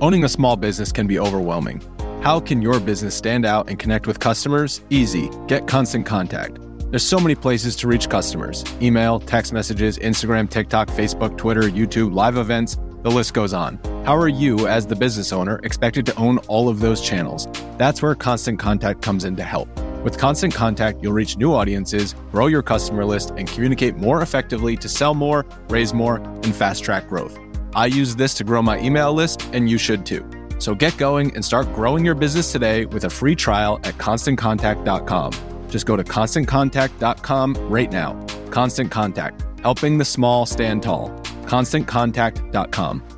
Owning a small business can be overwhelming. How can your business stand out and connect with customers? Easy. Get Constant Contact. There's so many places to reach customers email, text messages, Instagram, TikTok, Facebook, Twitter, YouTube, live events, the list goes on. How are you, as the business owner, expected to own all of those channels? That's where Constant Contact comes in to help. With Constant Contact, you'll reach new audiences, grow your customer list, and communicate more effectively to sell more, raise more, and fast track growth. I use this to grow my email list, and you should too. So get going and start growing your business today with a free trial at constantcontact.com. Just go to constantcontact.com right now. Constant Contact, helping the small stand tall. ConstantContact.com.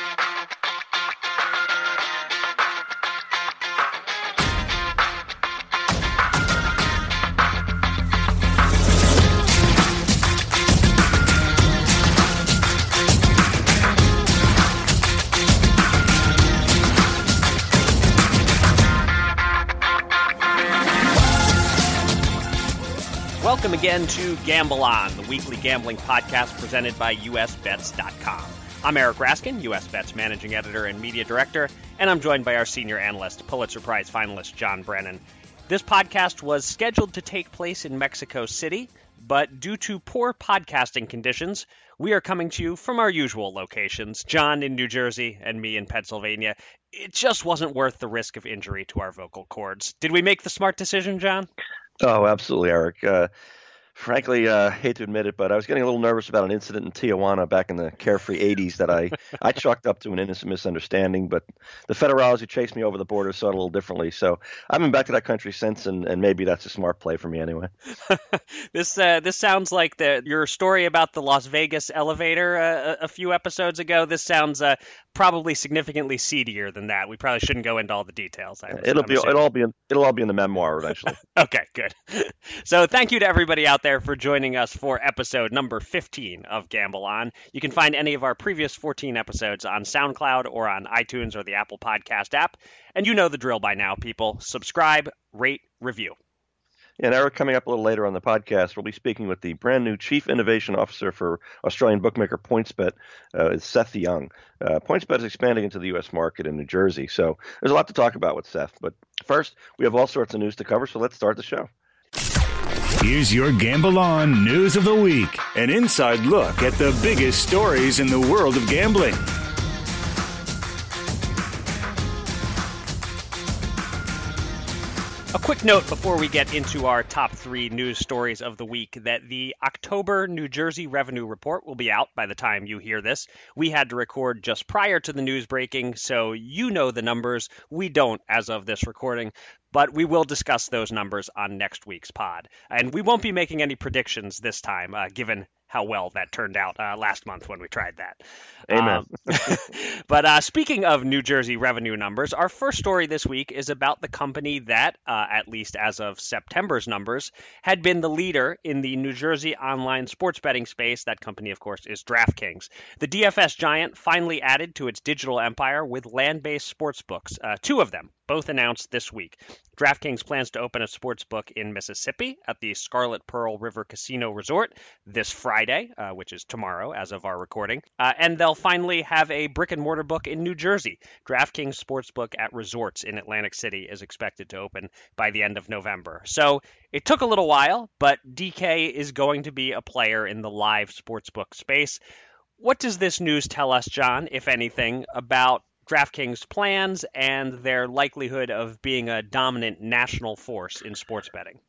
Welcome again to Gamble On, the weekly gambling podcast presented by USBets.com. I'm Eric Raskin, USBets managing editor and media director, and I'm joined by our senior analyst, Pulitzer Prize finalist John Brennan. This podcast was scheduled to take place in Mexico City, but due to poor podcasting conditions, we are coming to you from our usual locations John in New Jersey and me in Pennsylvania. It just wasn't worth the risk of injury to our vocal cords. Did we make the smart decision, John? Oh, absolutely, Eric. Uh, frankly, uh, hate to admit it, but I was getting a little nervous about an incident in Tijuana back in the carefree 80s that I, I chalked up to an innocent misunderstanding. But the federales who chased me over the border saw it a little differently. So I've been back to that country since, and, and maybe that's a smart play for me anyway. this uh, this sounds like the your story about the Las Vegas elevator uh, a few episodes ago. This sounds uh, probably significantly seedier than that. We probably shouldn't go into all the details. It'll I'm be it'll all be in, it'll all be in the memoir eventually. okay, good. so thank you to everybody out there for joining us for episode number 15 of Gamble On. You can find any of our previous 14 episodes on SoundCloud or on iTunes or the Apple Podcast app. And you know the drill by now, people. Subscribe, rate, review. And Eric, coming up a little later on the podcast, we'll be speaking with the brand new Chief Innovation Officer for Australian bookmaker PointsBet, uh, Seth Young. Uh, PointsBet is expanding into the U.S. market in New Jersey, so there's a lot to talk about with Seth. But first, we have all sorts of news to cover, so let's start the show. Here's your Gamble On News of the Week an inside look at the biggest stories in the world of gambling. Note before we get into our top three news stories of the week that the October New Jersey revenue report will be out by the time you hear this. We had to record just prior to the news breaking, so you know the numbers. We don't as of this recording, but we will discuss those numbers on next week's pod. And we won't be making any predictions this time, uh, given how well that turned out uh, last month when we tried that. Amen. Um, but uh, speaking of New Jersey revenue numbers, our first story this week is about the company that, uh, at least as of September's numbers, had been the leader in the New Jersey online sports betting space. That company, of course, is DraftKings. The DFS giant finally added to its digital empire with land based sports books, uh, two of them both announced this week. DraftKings plans to open a sports book in Mississippi at the Scarlet Pearl River Casino Resort this Friday. Friday, uh, which is tomorrow as of our recording. Uh, and they'll finally have a brick and mortar book in New Jersey. DraftKings Sportsbook at Resorts in Atlantic City is expected to open by the end of November. So it took a little while, but DK is going to be a player in the live sportsbook space. What does this news tell us, John, if anything, about DraftKings' plans and their likelihood of being a dominant national force in sports betting?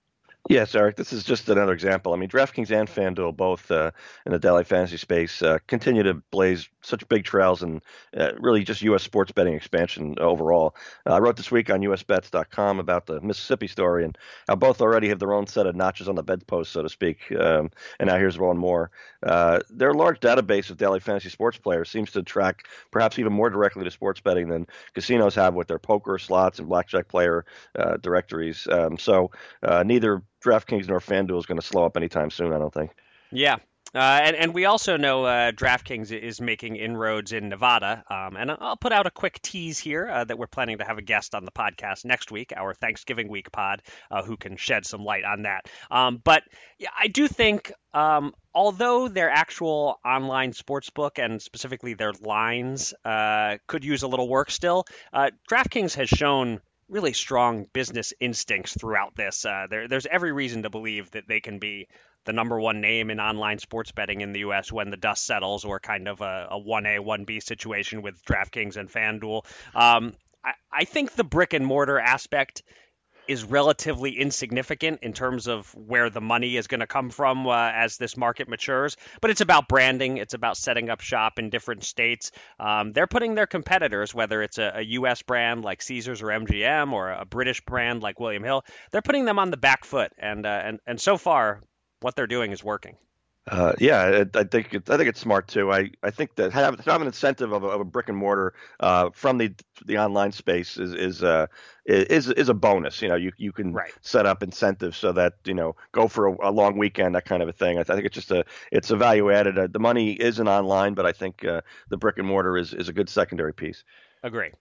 Yes, Eric, this is just another example. I mean, DraftKings and FanDuel, both uh, in the daily fantasy space, uh, continue to blaze such big trails and uh, really just U.S. sports betting expansion overall. Uh, I wrote this week on USBets.com about the Mississippi story and how both already have their own set of notches on the bedpost, so to speak. Um, and now here's one more. Uh, their large database of daily fantasy sports players seems to track perhaps even more directly to sports betting than casinos have with their poker, slots, and blackjack player uh, directories. Um, so neither DraftKings nor FanDuel is going to slow up anytime soon. I don't think. Yeah, uh, and, and we also know uh, DraftKings is making inroads in Nevada. Um, and I'll put out a quick tease here uh, that we're planning to have a guest on the podcast next week, our Thanksgiving week pod, uh, who can shed some light on that. Um, but yeah, I do think, um, although their actual online sportsbook and specifically their lines uh, could use a little work still, uh, DraftKings has shown really strong business instincts throughout this. Uh, there, there's every reason to believe that they can be the number one name in online sports betting in the U.S. when the dust settles, or kind of a, a 1A, 1B situation with DraftKings and FanDuel. Um, I, I think the brick and mortar aspect is relatively insignificant in terms of where the money is going to come from uh, as this market matures. But it's about branding, it's about setting up shop in different states. Um, they're putting their competitors, whether it's a, a, U.S. brand like Caesars or MGM or a British brand like William Hill, they're putting them on the back foot. And, uh, and, and so far, what they're doing is working. Uh, yeah, I, I think it, I think it's smart too. I, I think that have, have an incentive of a, of a brick and mortar uh, from the the online space is is uh, is is a bonus. You know, you you can right. set up incentives so that you know go for a, a, long weekend, that kind of a thing. I, I think it's just a it's a value added. Uh, the money isn't online, but I think uh, the brick and mortar is is a good secondary piece. Agree.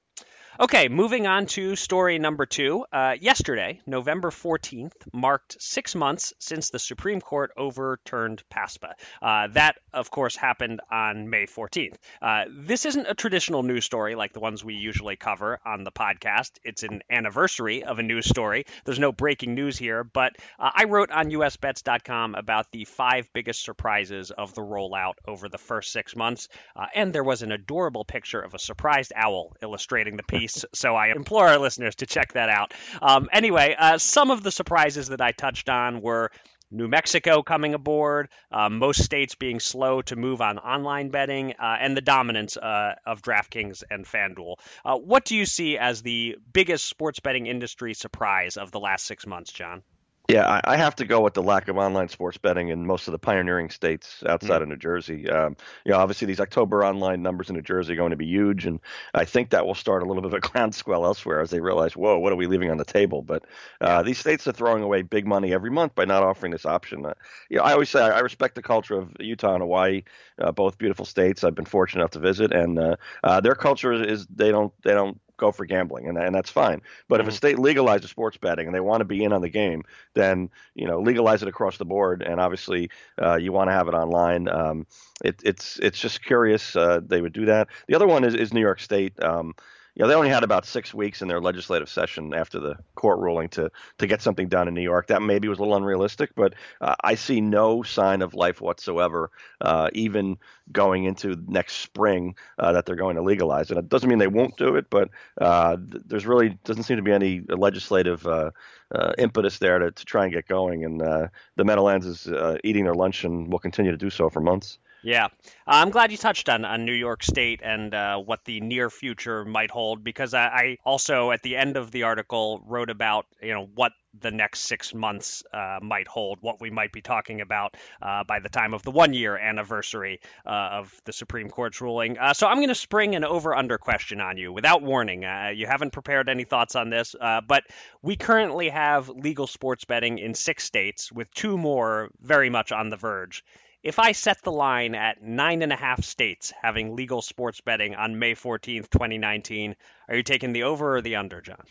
Okay, moving on to story number two. Uh, yesterday, November 14th, marked six months since the Supreme Court overturned PASPA. Uh, that, of course, happened on May 14th. Uh, this isn't a traditional news story like the ones we usually cover on the podcast. It's an anniversary of a news story. There's no breaking news here, but uh, I wrote on usbets.com about the five biggest surprises of the rollout over the first six months, uh, and there was an adorable picture of a surprised owl illustrating the piece so I implore our listeners to check that out. Um, anyway, uh, some of the surprises that I touched on were New Mexico coming aboard, uh, most states being slow to move on online betting, uh, and the dominance uh, of DraftKings and FanDuel. Uh, what do you see as the biggest sports betting industry surprise of the last six months, John? Yeah, I have to go with the lack of online sports betting in most of the pioneering states outside mm. of New Jersey. Um, you know, obviously these October online numbers in New Jersey are going to be huge, and I think that will start a little bit of a groundswell elsewhere as they realize, whoa, what are we leaving on the table? But uh, these states are throwing away big money every month by not offering this option. Uh, you know, I always say I respect the culture of Utah and Hawaii, uh, both beautiful states. I've been fortunate enough to visit, and uh, uh, their culture is they don't they don't go for gambling, and, and that's fine. But mm-hmm. if a mm-hmm. state legalizes sports betting and they want to be in on the game, then you know legalize it across the board. And obviously, uh, you want to have it online. Um, it, it's it's just curious uh, they would do that. The other one is, is New York State. Um, you know, they only had about six weeks in their legislative session after the court ruling to to get something done in New York. That maybe was a little unrealistic, but uh, I see no sign of life whatsoever, uh, even going into next spring, uh, that they're going to legalize it. It doesn't mean they won't do it, but uh, th- there's really doesn't seem to be any legislative. Uh, uh, impetus there to, to try and get going, and the Meadowlands is eating their lunch and will continue to do so for months. Yeah, I'm glad you touched on, on New York State and uh, what the near future might hold because I, I, also at the end of the article wrote about you know what the next six months uh, might hold, what we might be talking about uh, by the time of the one year anniversary uh, of the Supreme Court's ruling. Uh, so I'm going to spring an over under question on you without warning. You haven't prepared any thoughts on this, but we currently have legal sports betting in six states with two more very much on the verge. If I set the line at nine and a half states having legal sports betting on May 14th, 2019, are you taking the over or the under, John?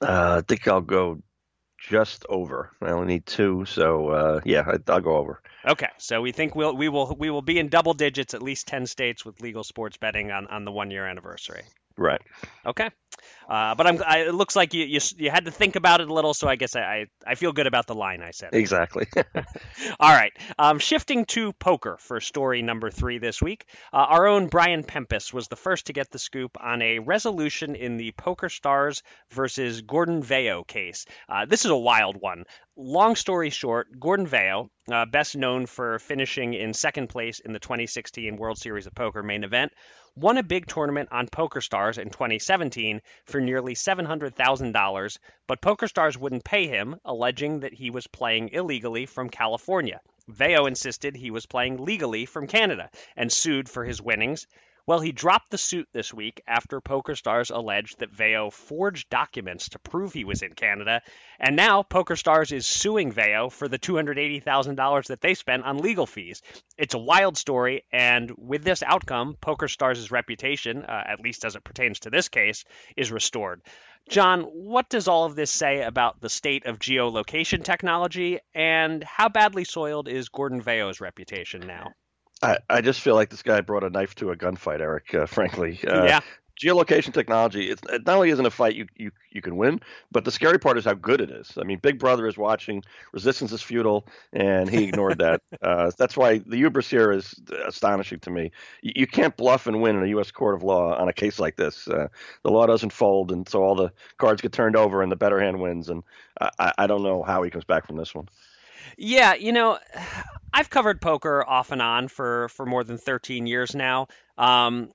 Uh, I think I'll go just over. I only need two, so uh, yeah, I, will go over. Okay, so we think we'll we will we will be in double digits, at least ten states with legal sports betting on on the one year anniversary. Right. Okay. Uh, but I'm. I, it looks like you, you you had to think about it a little, so I guess I I, I feel good about the line I said. Exactly. All right. Um, shifting to poker for story number three this week. Uh, our own Brian Pempis was the first to get the scoop on a resolution in the Poker Stars versus Gordon Vayo case. Uh, this is a wild one. Long story short, Gordon Vayo, uh, best known for finishing in second place in the 2016 World Series of Poker main event, won a big tournament on PokerStars in 2017 for nearly $700,000, but PokerStars wouldn't pay him, alleging that he was playing illegally from California. Vayo insisted he was playing legally from Canada and sued for his winnings. Well, he dropped the suit this week after PokerStars alleged that Vayo forged documents to prove he was in Canada, and now PokerStars is suing Vayo for the $280,000 that they spent on legal fees. It's a wild story, and with this outcome, PokerStars' reputation, uh, at least as it pertains to this case, is restored. John, what does all of this say about the state of geolocation technology, and how badly soiled is Gordon Vayo's reputation now? I, I just feel like this guy brought a knife to a gunfight, Eric. Uh, frankly, uh, yeah. Geolocation technology, it's, it not only isn't a fight you, you, you can win, but the scary part is how good it is. I mean, Big Brother is watching, resistance is futile, and he ignored that. Uh, that's why the hubris here is astonishing to me. You, you, can't bluff and win in a U.S. court of law on a case like this. Uh, the law doesn't fold, and so all the cards get turned over, and the better hand wins. And I, I don't know how he comes back from this one. Yeah, you know, I've covered poker off and on for for more than 13 years now. Um,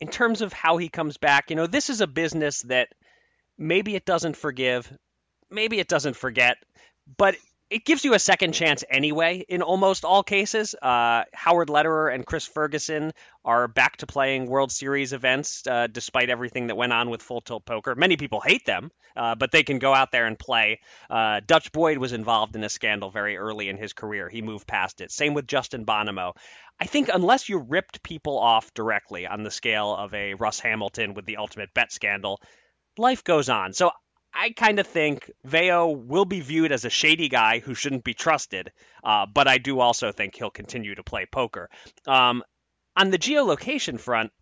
in terms of how he comes back, you know, this is a business that maybe it doesn't forgive, maybe it doesn't forget, but it gives you a second chance anyway in almost all cases. Uh, Howard Lederer and Chris Ferguson are back to playing World Series events uh, despite everything that went on with Full Tilt Poker. Many people hate them, uh, but they can go out there and play. Uh, Dutch Boyd was involved in a scandal very early in his career. He moved past it. Same with Justin Bonomo. I think unless you ripped people off directly on the scale of a Russ Hamilton with the ultimate bet scandal, life goes on. So I kind of think Vayo will be viewed as a shady guy who shouldn't be trusted, uh, but I do also think he'll continue to play poker. Um, on the geolocation front,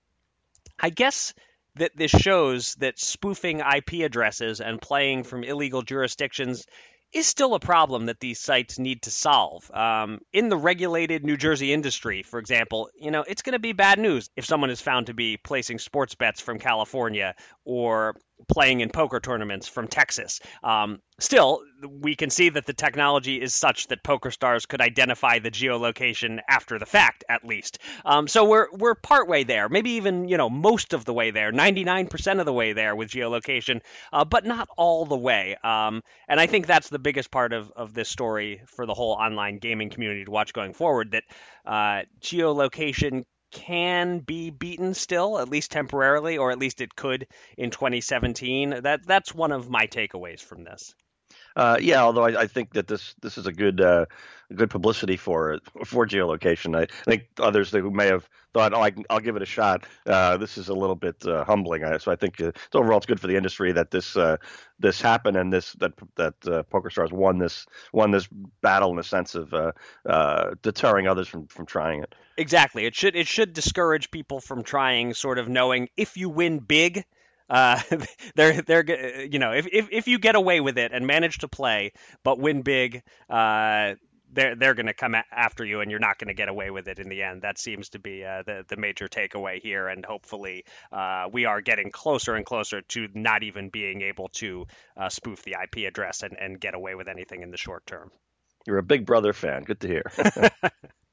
I guess that this shows that spoofing IP addresses and playing from illegal jurisdictions is still a problem that these sites need to solve. Um, in the regulated New Jersey industry, for example, you know, it's going to be bad news if someone is found to be placing sports bets from California or playing in poker tournaments from Texas. Um, still, we can see that the technology is such that poker stars could identify the geolocation after the fact, at least. Um, so we're we're partway there, maybe even you know most of the way there, 99% of the way there with geolocation, uh, but not all the way. Um, and I think that's the biggest part of of this story for the whole online gaming community to watch going forward. That uh, geolocation can be beaten still, at least temporarily, or at least it could in 2017. That that's one of my takeaways from this. Uh, yeah, although I, I, think that this this is a good uh, good publicity for for geolocation. I think others who may have thought, oh, I will give it a shot. Uh, this is a little bit uh, humbling. So I think uh, overall it's good for the industry that this uh, this happened and this that that PokerStars won this won this battle in the sense of deterring others from from trying it. Exactly. It should it should discourage people from trying, sort of knowing if you win big. Uh, they're they're you know if, if if you get away with it and manage to play but win big, uh, they're they're going to come after you, and you're not going to get away with it in the end. That seems to be uh, the the major takeaway here, and hopefully uh, we are getting closer and closer to not even being able to uh, spoof the IP address and, and get away with anything in the short term. You're a Big Brother fan. Good to hear.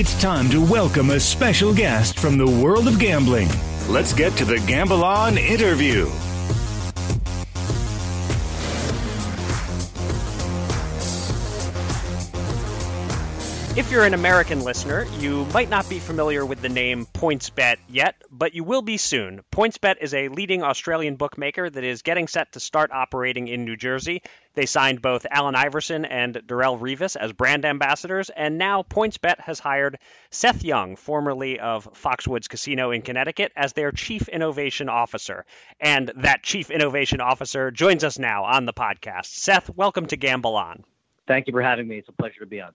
it's time to welcome a special guest from the world of gambling. Let's get to the Gamble On interview. If you're an American listener, you might not be familiar with the name PointsBet yet, but you will be soon. PointsBet is a leading Australian bookmaker that is getting set to start operating in New Jersey. They signed both Allen Iverson and Darrelle Revis as brand ambassadors, and now PointsBet has hired Seth Young, formerly of Foxwoods Casino in Connecticut, as their Chief Innovation Officer. And that Chief Innovation Officer joins us now on the podcast. Seth, welcome to Gamble On. Thank you for having me. It's a pleasure to be on.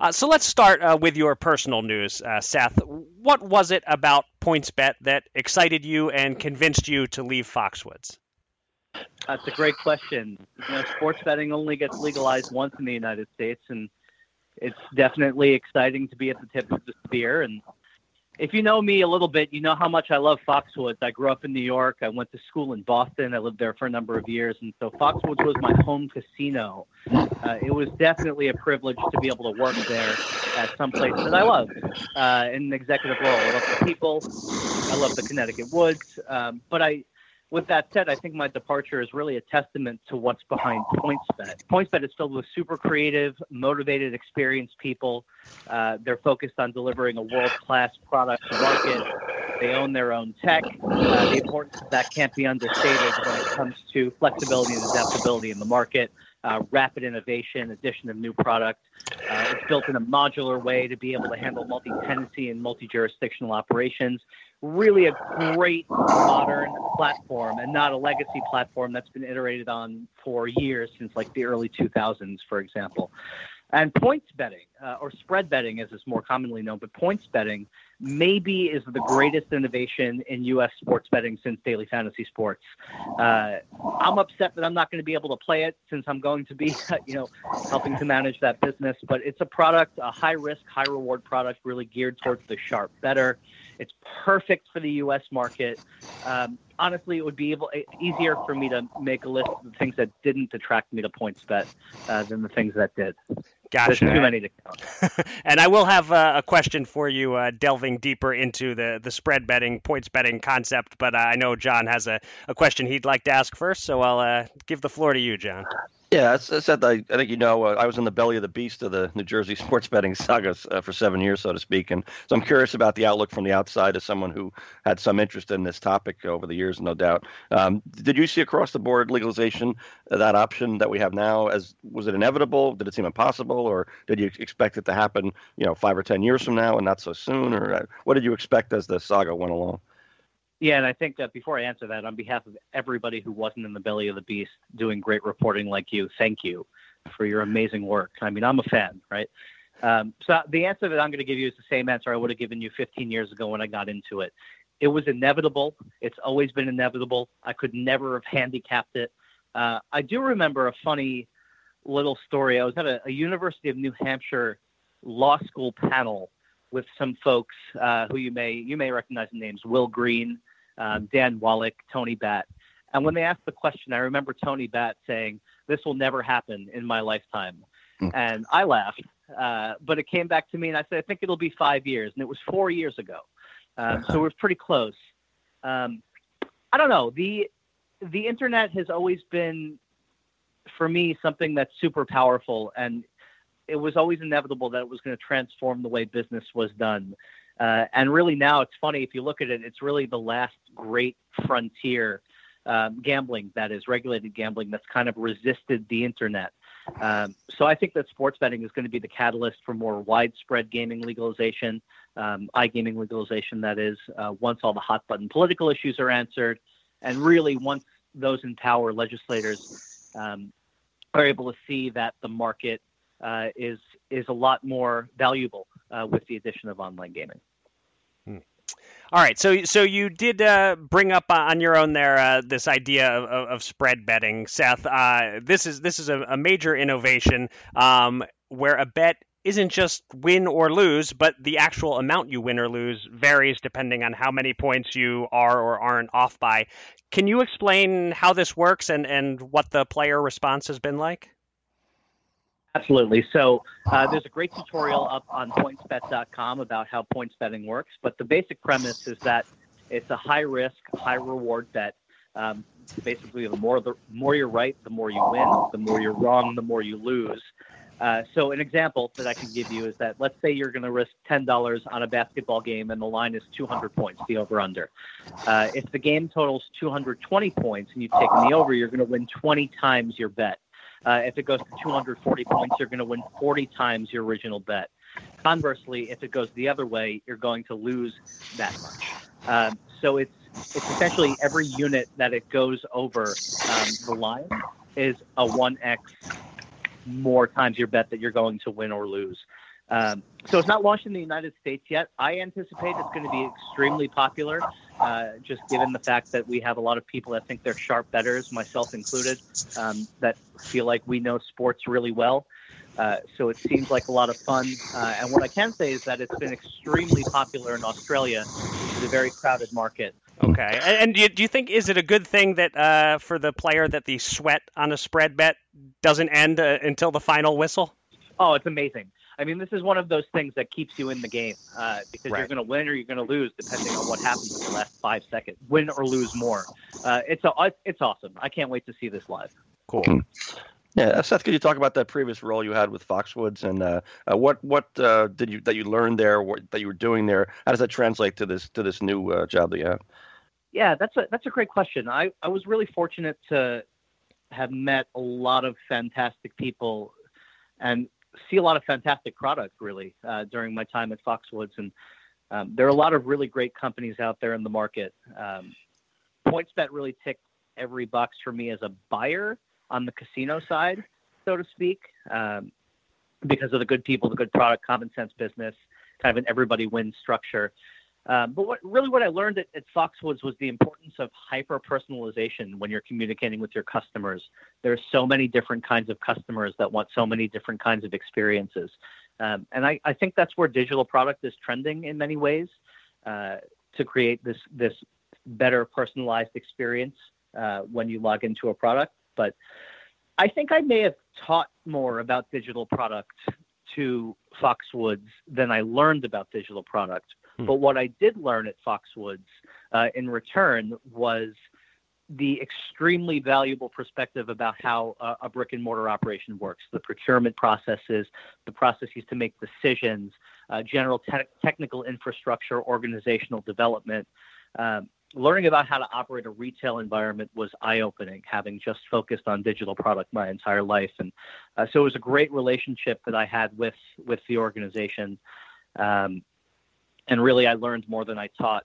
Uh, so let's start uh, with your personal news, uh, Seth. What was it about PointsBet that excited you and convinced you to leave Foxwoods? That's a great question. You know, sports betting only gets legalized once in the United States, and it's definitely exciting to be at the tip of the spear. And if you know me a little bit, you know how much I love Foxwoods. I grew up in New York. I went to school in Boston. I lived there for a number of years, and so Foxwoods was my home casino. Uh, it was definitely a privilege to be able to work there at some place that I love uh, in an executive role. I love the people. I love the Connecticut woods, um, but I with that said, I think my departure is really a testament to what's behind PointsBet. PointsBet is filled with super creative, motivated, experienced people. Uh, they're focused on delivering a world-class product to market. They own their own tech. Uh, the importance of that can't be understated when it comes to flexibility and adaptability in the market. Uh, rapid innovation, addition of new product. Uh, it's built in a modular way to be able to handle multi-tenancy and multi-jurisdictional operations really a great modern platform and not a legacy platform that's been iterated on for years since like the early 2000s, for example. And points betting, uh, or spread betting as it's more commonly known, but points betting maybe is the greatest innovation in U.S. sports betting since daily fantasy sports. Uh, I'm upset that I'm not going to be able to play it since I'm going to be, you know, helping to manage that business. But it's a product, a high risk, high reward product, really geared towards the sharp bettor. It's perfect for the U.S. market. Um, honestly, it would be able, easier for me to make a list of the things that didn't attract me to PointsBet uh, than the things that did. Gotcha. There's too many to count. and I will have uh, a question for you, uh, delving deeper into the, the spread betting, points betting concept. But uh, I know John has a, a question he'd like to ask first, so I'll uh, give the floor to you, John. Yeah, I said I, I think you know uh, I was in the belly of the beast of the New Jersey sports betting saga uh, for seven years, so to speak, and so I'm curious about the outlook from the outside as someone who had some interest in this topic over the years, no doubt. Um, did you see across the board legalization uh, that option that we have now? As was it inevitable? Did it seem impossible, or did you expect it to happen, you know, five or ten years from now and not so soon, or uh, what did you expect as the saga went along? Yeah, and I think that before I answer that, on behalf of everybody who wasn't in the belly of the beast doing great reporting like you, thank you for your amazing work. I mean, I'm a fan, right? Um, so the answer that I'm going to give you is the same answer I would have given you 15 years ago when I got into it. It was inevitable. It's always been inevitable. I could never have handicapped it. Uh, I do remember a funny little story. I was at a, a University of New Hampshire law school panel with some folks uh, who you may you may recognize the names Will Green, um, Dan Wallach, Tony Batt. And when they asked the question, I remember Tony Batt saying, "This will never happen in my lifetime," mm. and I laughed. Uh, but it came back to me, and I said, "I think it'll be five years," and it was four years ago. Um, so we're pretty close. Um, I don't know the the internet has always been for me something that's super powerful, and it was always inevitable that it was going to transform the way business was done. Uh, and really now it's funny if you look at it, it's really the last great frontier um, gambling that is regulated gambling that's kind of resisted the internet. Um, so I think that sports betting is going to be the catalyst for more widespread gaming legalization, um, iGaming legalization, that is, uh, once all the hot button political issues are answered, and really once those in power legislators um, are able to see that the market uh, is is a lot more valuable uh, with the addition of online gaming. Hmm. All right, so so you did uh, bring up on your own there uh, this idea of, of, spread betting, Seth. Uh, this is this is a, a major innovation um, where a bet isn't just win or lose, but the actual amount you win or lose varies depending on how many points you are or aren't off by. Can you explain how this works and, and what the player response has been like? Absolutely. So uh, there's a great tutorial up on pointsbet.com about how points betting works. But the basic premise is that it's a high risk, high reward bet. Um, basically, the more the more you're right, the more you win. The more you're wrong, the more you lose. Uh, so an example that I can give you is that let's say you're going to risk ten dollars on a basketball game and the line is 200 points, the over/under. Uh, if the game totals 220 points and you've taken the over, you're going to win 20 times your bet. Uh, if it goes to 240 points, you're going to win 40 times your original bet. Conversely, if it goes the other way, you're going to lose that much. Um, so it's it's essentially every unit that it goes over um, the line is a 1x more times your bet that you're going to win or lose. Um, so it's not launched in the United States yet. I anticipate it's going to be extremely popular, uh, just given the fact that we have a lot of people that think they're sharp bettors, myself included, um, that feel like we know sports really well. Uh, so it seems like a lot of fun. Uh, and what I can say is that it's been extremely popular in Australia, which is a very crowded market. Okay. And, and do, you, do you think is it a good thing that uh, for the player that the sweat on a spread bet doesn't end uh, until the final whistle? Oh, it's amazing. I mean, this is one of those things that keeps you in the game uh, because right. you're going to win or you're going to lose depending on what happens in the last five seconds. Win or lose more. Uh, it's a, it's awesome. I can't wait to see this live. Cool. Hmm. Yeah, Seth, could you talk about that previous role you had with Foxwoods and uh, uh, what what uh, did you that you learned there, what, that you were doing there? How does that translate to this to this new uh, job that you have? Yeah, that's a that's a great question. I, I was really fortunate to have met a lot of fantastic people and see a lot of fantastic products really uh, during my time at Foxwoods. And um, there are a lot of really great companies out there in the market. Um, PointsBet really ticked every box for me as a buyer on the casino side, so to speak, um, because of the good people, the good product, common sense business, kind of an everybody wins structure. Um, but what really what I learned at, at Foxwoods was the importance of hyper personalization when you're communicating with your customers. There are so many different kinds of customers that want so many different kinds of experiences. Um, and I, I, think that's where digital product is trending in many ways uh, to create this this better personalized experience uh, when you log into a product. But I think I may have taught more about digital product to Foxwoods than I learned about digital product Hmm. But what I did learn at Foxwoods uh, in return was the extremely valuable perspective about how uh, a brick and mortar operation works, the procurement processes, the processes to make decisions, uh, general te- technical infrastructure, organizational development. Um, learning about how to operate a retail environment was eye-opening, having just focused on digital product my entire life, and uh, so it was a great relationship that I had with with the organization. Um, and really I learned more than I taught.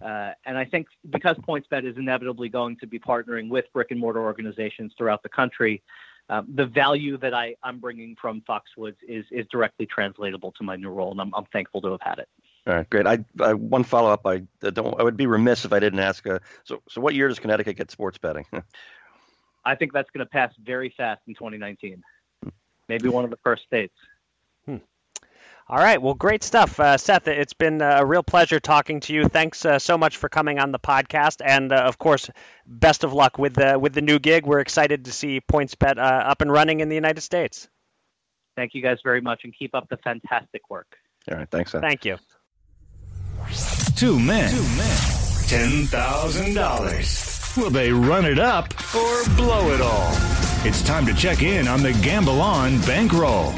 Uh, and I think because PointsBet is inevitably going to be partnering with brick and mortar organizations throughout the country, um, the value that I, I'm bringing from Foxwoods is is directly translatable to my new role, and I'm, I'm thankful to have had it. All right, great. I, I one follow up. I don't. I would be remiss if I didn't ask. Uh, so, so what year does Connecticut get sports betting? I think that's going to pass very fast in 2019. Maybe one of the first states. All right. Well, great stuff, uh, Seth. It's been uh, a real pleasure talking to you. Thanks uh, so much for coming on the podcast, and uh, of course, best of luck with the with the new gig. We're excited to see PointsBet uh, up and running in the United States. Thank you guys very much, and keep up the fantastic work. All right. Thanks, Seth. Thank you. Two men. Two men. Ten thousand dollars. Will they run it up or blow it all? It's time to check in on the Gamble On bankroll.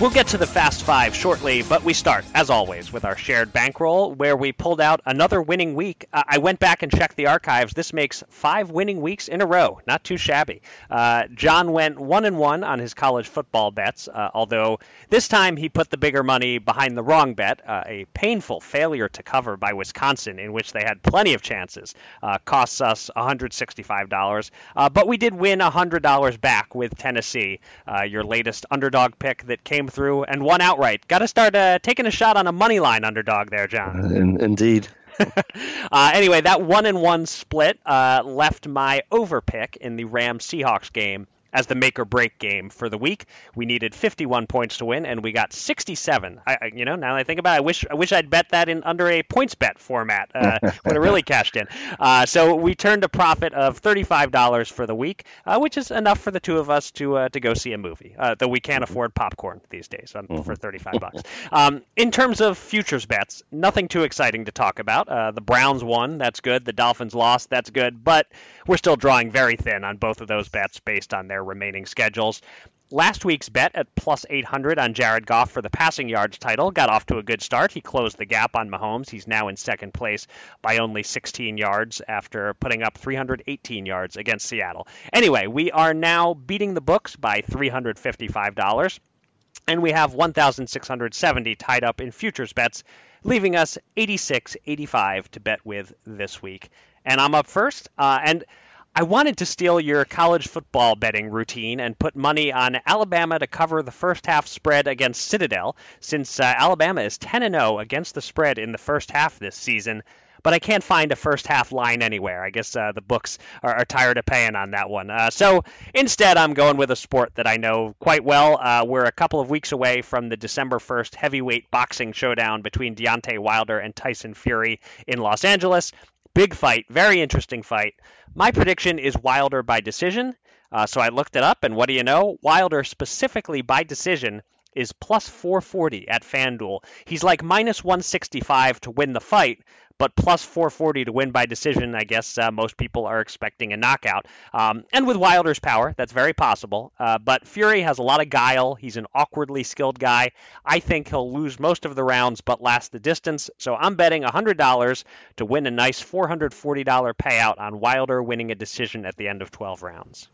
We'll get to the Fast Five shortly, but we start, as always, with our shared bankroll, where we pulled out another winning week. Uh, I went back and checked the archives. This makes five winning weeks in a row. Not too shabby. Uh, John went one and one on his college football bets, uh, although this time he put the bigger money behind the wrong bet, uh, a painful failure to cover by Wisconsin, in which they had plenty of chances. Uh, costs us $165, uh, but we did win $100 back with Tennessee, your latest underdog pick that came through and won outright. Got to start uh, taking a shot on a money line underdog there, John. In, indeed. uh, anyway, that one and one split uh, left my over pick in the Rams Seahawks game as the make or break game for the week. We needed 51 points to win, and we got 67. I, you know, now that I think about it, I wish I wish I'd bet that in under a points bet format. Uh, would have really cashed in. Uh, so we turned a profit of $35 for the week, uh, which is enough for the two of us to uh, to go see a movie. Uh, though we can't afford popcorn these days um, for 35 bucks. Um, in terms of futures bets, nothing too exciting to talk about. Uh, the Browns won, that's good. The Dolphins lost, that's good. But we're still drawing very thin on both of those bets based on their remaining schedules. Last week's bet at plus 800 on Jared Goff for the passing yards title got off to a good start. He closed the gap on Mahomes. He's now in second place by only 16 yards after putting up 318 yards against Seattle. Anyway, we are now beating the books by $355 and we have 1670 tied up in futures bets leaving us 86.85 to bet with this week and i'm up first uh, and I wanted to steal your college football betting routine and put money on Alabama to cover the first half spread against Citadel, since uh, Alabama is 10 0 against the spread in the first half this season. But I can't find a first half line anywhere. I guess uh, the books are, are, tired of paying on that one. Uh, so instead, I'm going with a sport that I know quite well. Uh, we're a couple of weeks away from the December 1st heavyweight boxing showdown between Deontay Wilder and Tyson Fury in Los Angeles. Big fight, very interesting fight. My prediction is Wilder by decision. Uh, so I looked it up, and what do you know? Wilder specifically by decision is plus 440 at FanDuel. He's like minus 165 to win the fight, but plus 440 to win by decision. I guess uh, most people are expecting a knockout. Um, and with Wilder's power, that's very possible. Uh, but Fury has a lot of guile. He's an awkwardly skilled guy. I think he'll lose most of the rounds, but last the distance. So I'm betting $100 to win a nice $440 payout on Wilder winning a decision at the end of 12 rounds.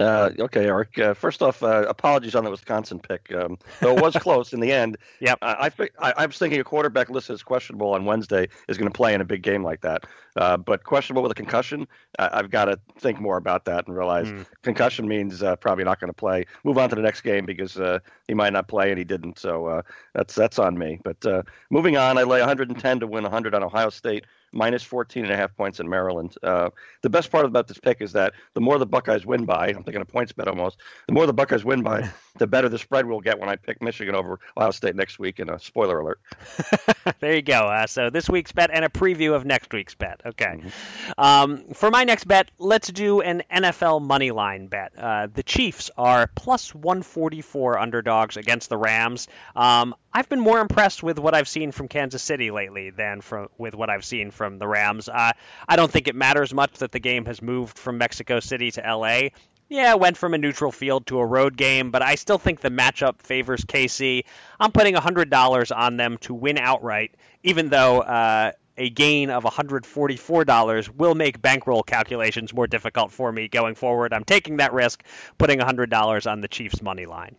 Uh, okay, Eric. Uh, first off, uh, apologies on the Wisconsin pick. Um, though it was close in the end. Yep. I, I, I, was thinking a quarterback listed as questionable on Wednesday is going to play in a big game like that. Uh, but questionable with a concussion, I've got to think more about that and realize mm. concussion means uh, probably not going to play. Move on to the next game because uh, he might not play and he didn't. So that's that's on me. But moving on, I lay 110 to win 100 on Ohio State minus 14 and a half points in Maryland. Uh, the best part about this pick is that the more the Buckeyes win by, I'm thinking a points bet almost, the more the Buckeyes win by, the better the spread we'll get when I pick Michigan over Ohio State next week. And a spoiler alert. there you go. Uh, so this week's bet and a preview of next week's bet. Okay. Mm-hmm. Um, for my next bet, let's do an NFL money line bet. Uh, the Chiefs are plus 144 underdogs against the Rams. Um, I've been more impressed with what I've seen from Kansas City lately than from with what I've seen from the Rams. Uh, I don't think it matters much that the game has moved from Mexico City to LA. Yeah, it went from a neutral field to a road game, but I still think the matchup favors KC. I'm putting $100 on them to win outright, even though uh, a gain of $144 will make bankroll calculations more difficult for me going forward. I'm taking that risk, putting $100 on the Chiefs' money line.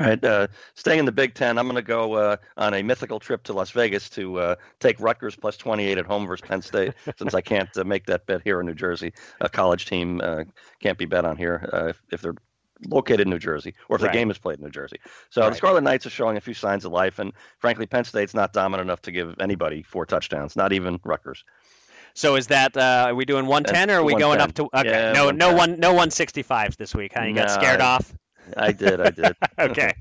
All right, uh, staying in the Big Ten, I'm going to go uh, on a mythical trip to Las Vegas to uh, take Rutgers plus 28 at home versus Penn State, since I can't uh, make that bet here in New Jersey. A college team uh, can't be bet on here uh, if, if, they're located in New Jersey or if right. the game is played in New Jersey. So right. the Scarlet Knights are showing a few signs of life, and frankly, Penn State's not dominant enough to give anybody four touchdowns, not even Rutgers. So is that uh, are we doing 110 or are we going up to okay? Yeah, no, no one, no 165s this week. Huh? You got scared off. I did. I did. okay.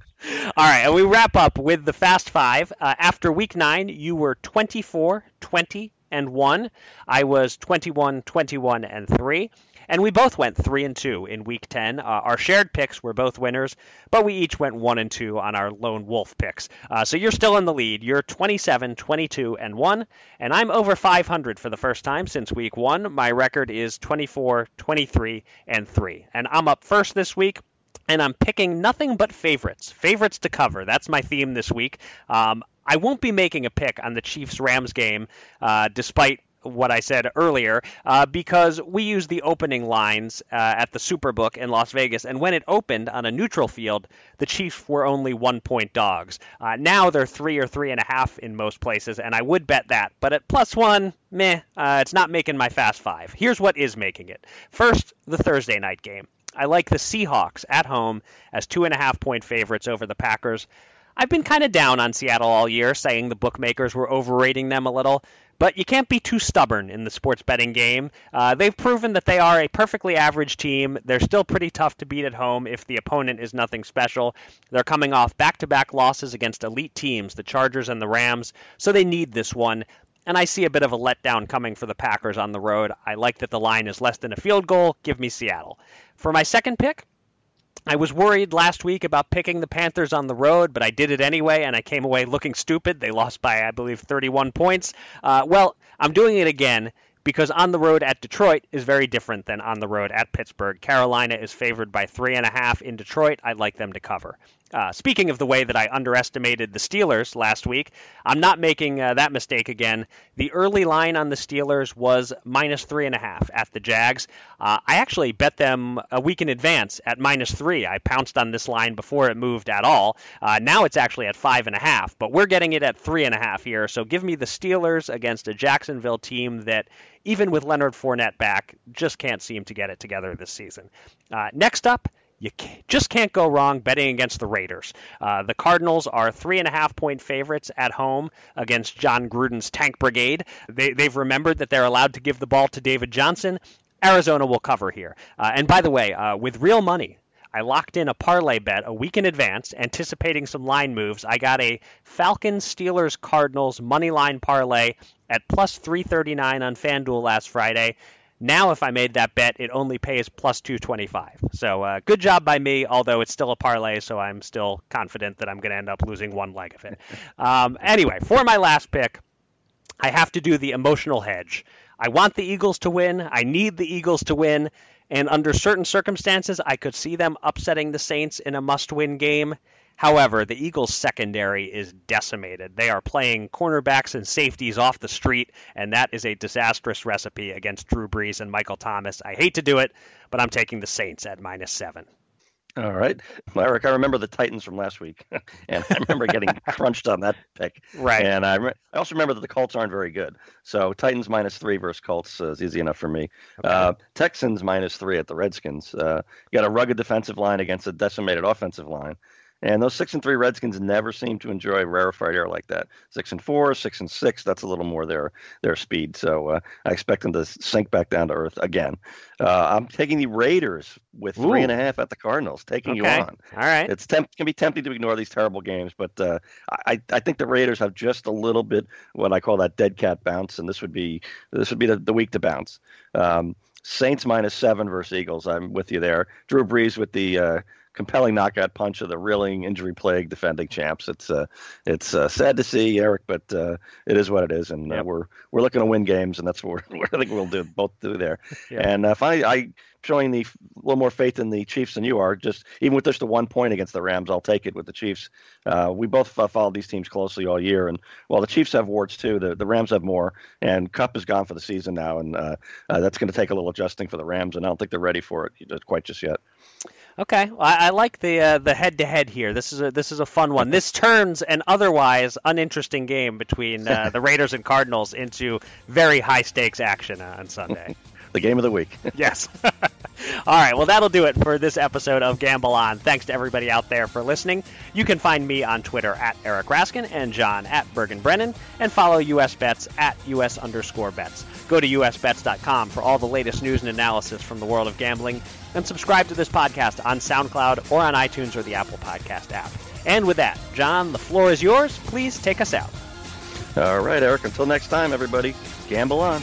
All right. And we wrap up with the Fast Five. Uh, after week nine, you were 24, 20, and 1. I was 21, 21, and 3. And we both went 3 and 2 in week 10. Uh, our shared picks were both winners, but we each went 1 and 2 on our lone wolf picks. Uh, so you're still in the lead. You're 27, 22, and 1. And I'm over 500 for the first time since week 1. My record is 24, 23, and 3. And I'm up first this week and I'm picking nothing but favorites. Favorites to cover. That's my theme this week. Um, I won't be making a pick on the Chiefs Rams game, uh, despite what I said earlier, uh, because we used the opening lines uh, at the Superbook in Las Vegas, and when it opened on a neutral field, the Chiefs were only one point dogs. Uh, now they're three or three and a half in most places, and I would bet that. But at plus one, meh, uh, it's not making my fast five. Here's what is making it. First, the Thursday night game. I like the Seahawks at home as two and a half point favorites over the Packers. I've been kind of down on Seattle all year, saying the bookmakers were overrating them a little, But you can't be too stubborn in the sports betting game. Uh, they've proven that they are a perfectly average team. They're still pretty tough to beat at home if the opponent is nothing special. They're coming off back to back losses against elite teams, the Chargers and the Rams, so they need this one. And I see a bit of a letdown coming for the Packers on the road. I like that the line is less than a field goal. Give me Seattle. For my second pick, I was worried last week about picking the Panthers on the road, but I did it anyway, and I came away looking stupid. They lost by, I believe, 31 points. Uh, well, I'm doing it again because on the road at Detroit is very different than on the road at Pittsburgh. Carolina is favored by three and a half in Detroit. I'd like them to cover. Uh, speaking of the way that I underestimated the Steelers last week, I'm not making uh, that mistake again. The early line on the Steelers was minus three and a half at the Jags. Uh, I actually bet them a week in advance at minus three. I pounced on this line before it moved at all. Uh, now it's actually at five and a half, but we're getting it at three and a half here. So give me the Steelers against a Jacksonville team that even with Leonard Fournette back, just can't seem to get it together this season. Uh, next up, you just can't go wrong betting against the Raiders. Uh, the Cardinals are three and a half point favorites at home against Jon Gruden's Tank Brigade. They, they've remembered that they're allowed to give the ball to David Johnson. Arizona will cover here. Uh, and by the way, uh, with real money, I locked in a parlay bet a week in advance, anticipating some line moves. I got a Falcons, Steelers, Cardinals money line parlay at plus 339 on FanDuel last Friday. Now, if I made that bet, it only pays plus 225. So, uh, good job by me, although it's still a parlay, so I'm still confident that I'm going to end up losing one leg of it. Um, anyway, for my last pick, I have to do the emotional hedge. I want the Eagles to win. I need the Eagles to win. And under certain circumstances, I could see them upsetting the Saints in a must win game. However, the Eagles' secondary is decimated. They are playing cornerbacks and safeties off the street, and that is a disastrous recipe against Drew Brees and Michael Thomas. I hate to do it, but I'm taking the Saints at minus seven. All right, well, Eric. I remember the Titans from last week, and I remember getting crunched on that pick. Right. And I, re- I also remember that the Colts aren't very good. So Titans minus three versus Colts uh, is easy enough for me. Okay. Uh, Texans minus three at the Redskins. Uh, you got a rugged defensive line against a decimated offensive line. And those six and three Redskins never seem to enjoy rarefied air like that. Six and four, six and six, that's a little more their their speed. So uh, I expect them to sink back down to earth again. Uh, I'm taking the Raiders with Ooh. three and a half at the Cardinals, taking okay. you on. All right. It's temp- can be tempting to ignore these terrible games, but uh, I I think the Raiders have just a little bit what I call that dead cat bounce, and this would be this would be the, the week to bounce. Um, Saints minus seven versus Eagles. I'm with you there. Drew Brees with the uh, compelling knockout punch of the reeling, injury plagued defending champs. It's uh, it's uh, sad to see Eric, but uh, it is what it is, and uh, yep. we're we're looking to win games, and that's what, what I think we'll do both do there. And uh, finally, I showing the little more faith in the Chiefs than you are. Just even with just the one point against the Rams, I'll take it with the Chiefs. Uh, we both uh, followed these teams closely all year, and while the Chiefs have warts too, the, the Rams have more. And Kupp is gone for the season now, and uh, uh that's going to take a little adjusting for the Rams, and I don't think they're ready for it quite just yet. Okay, well, I, I, like the uh, the head to head here. This is a this is a fun one. This turns an otherwise uninteresting game between uh, the Raiders and Cardinals into very high stakes action uh, on Sunday. the game of the week. yes. All right, well, that'll do it for this episode of Gamble On. Thanks to everybody out there for listening. You can find me on Twitter at Eric Raskin and John at Bergen Brennan, and follow US Bets at US underscore bets. Go to usbets.com for all the latest news and analysis from the world of gambling, and subscribe to this podcast on SoundCloud or on iTunes or the Apple Podcast app. And with that, John, the floor is yours. Please take us out. All right, Eric. Until next time, everybody, gamble on.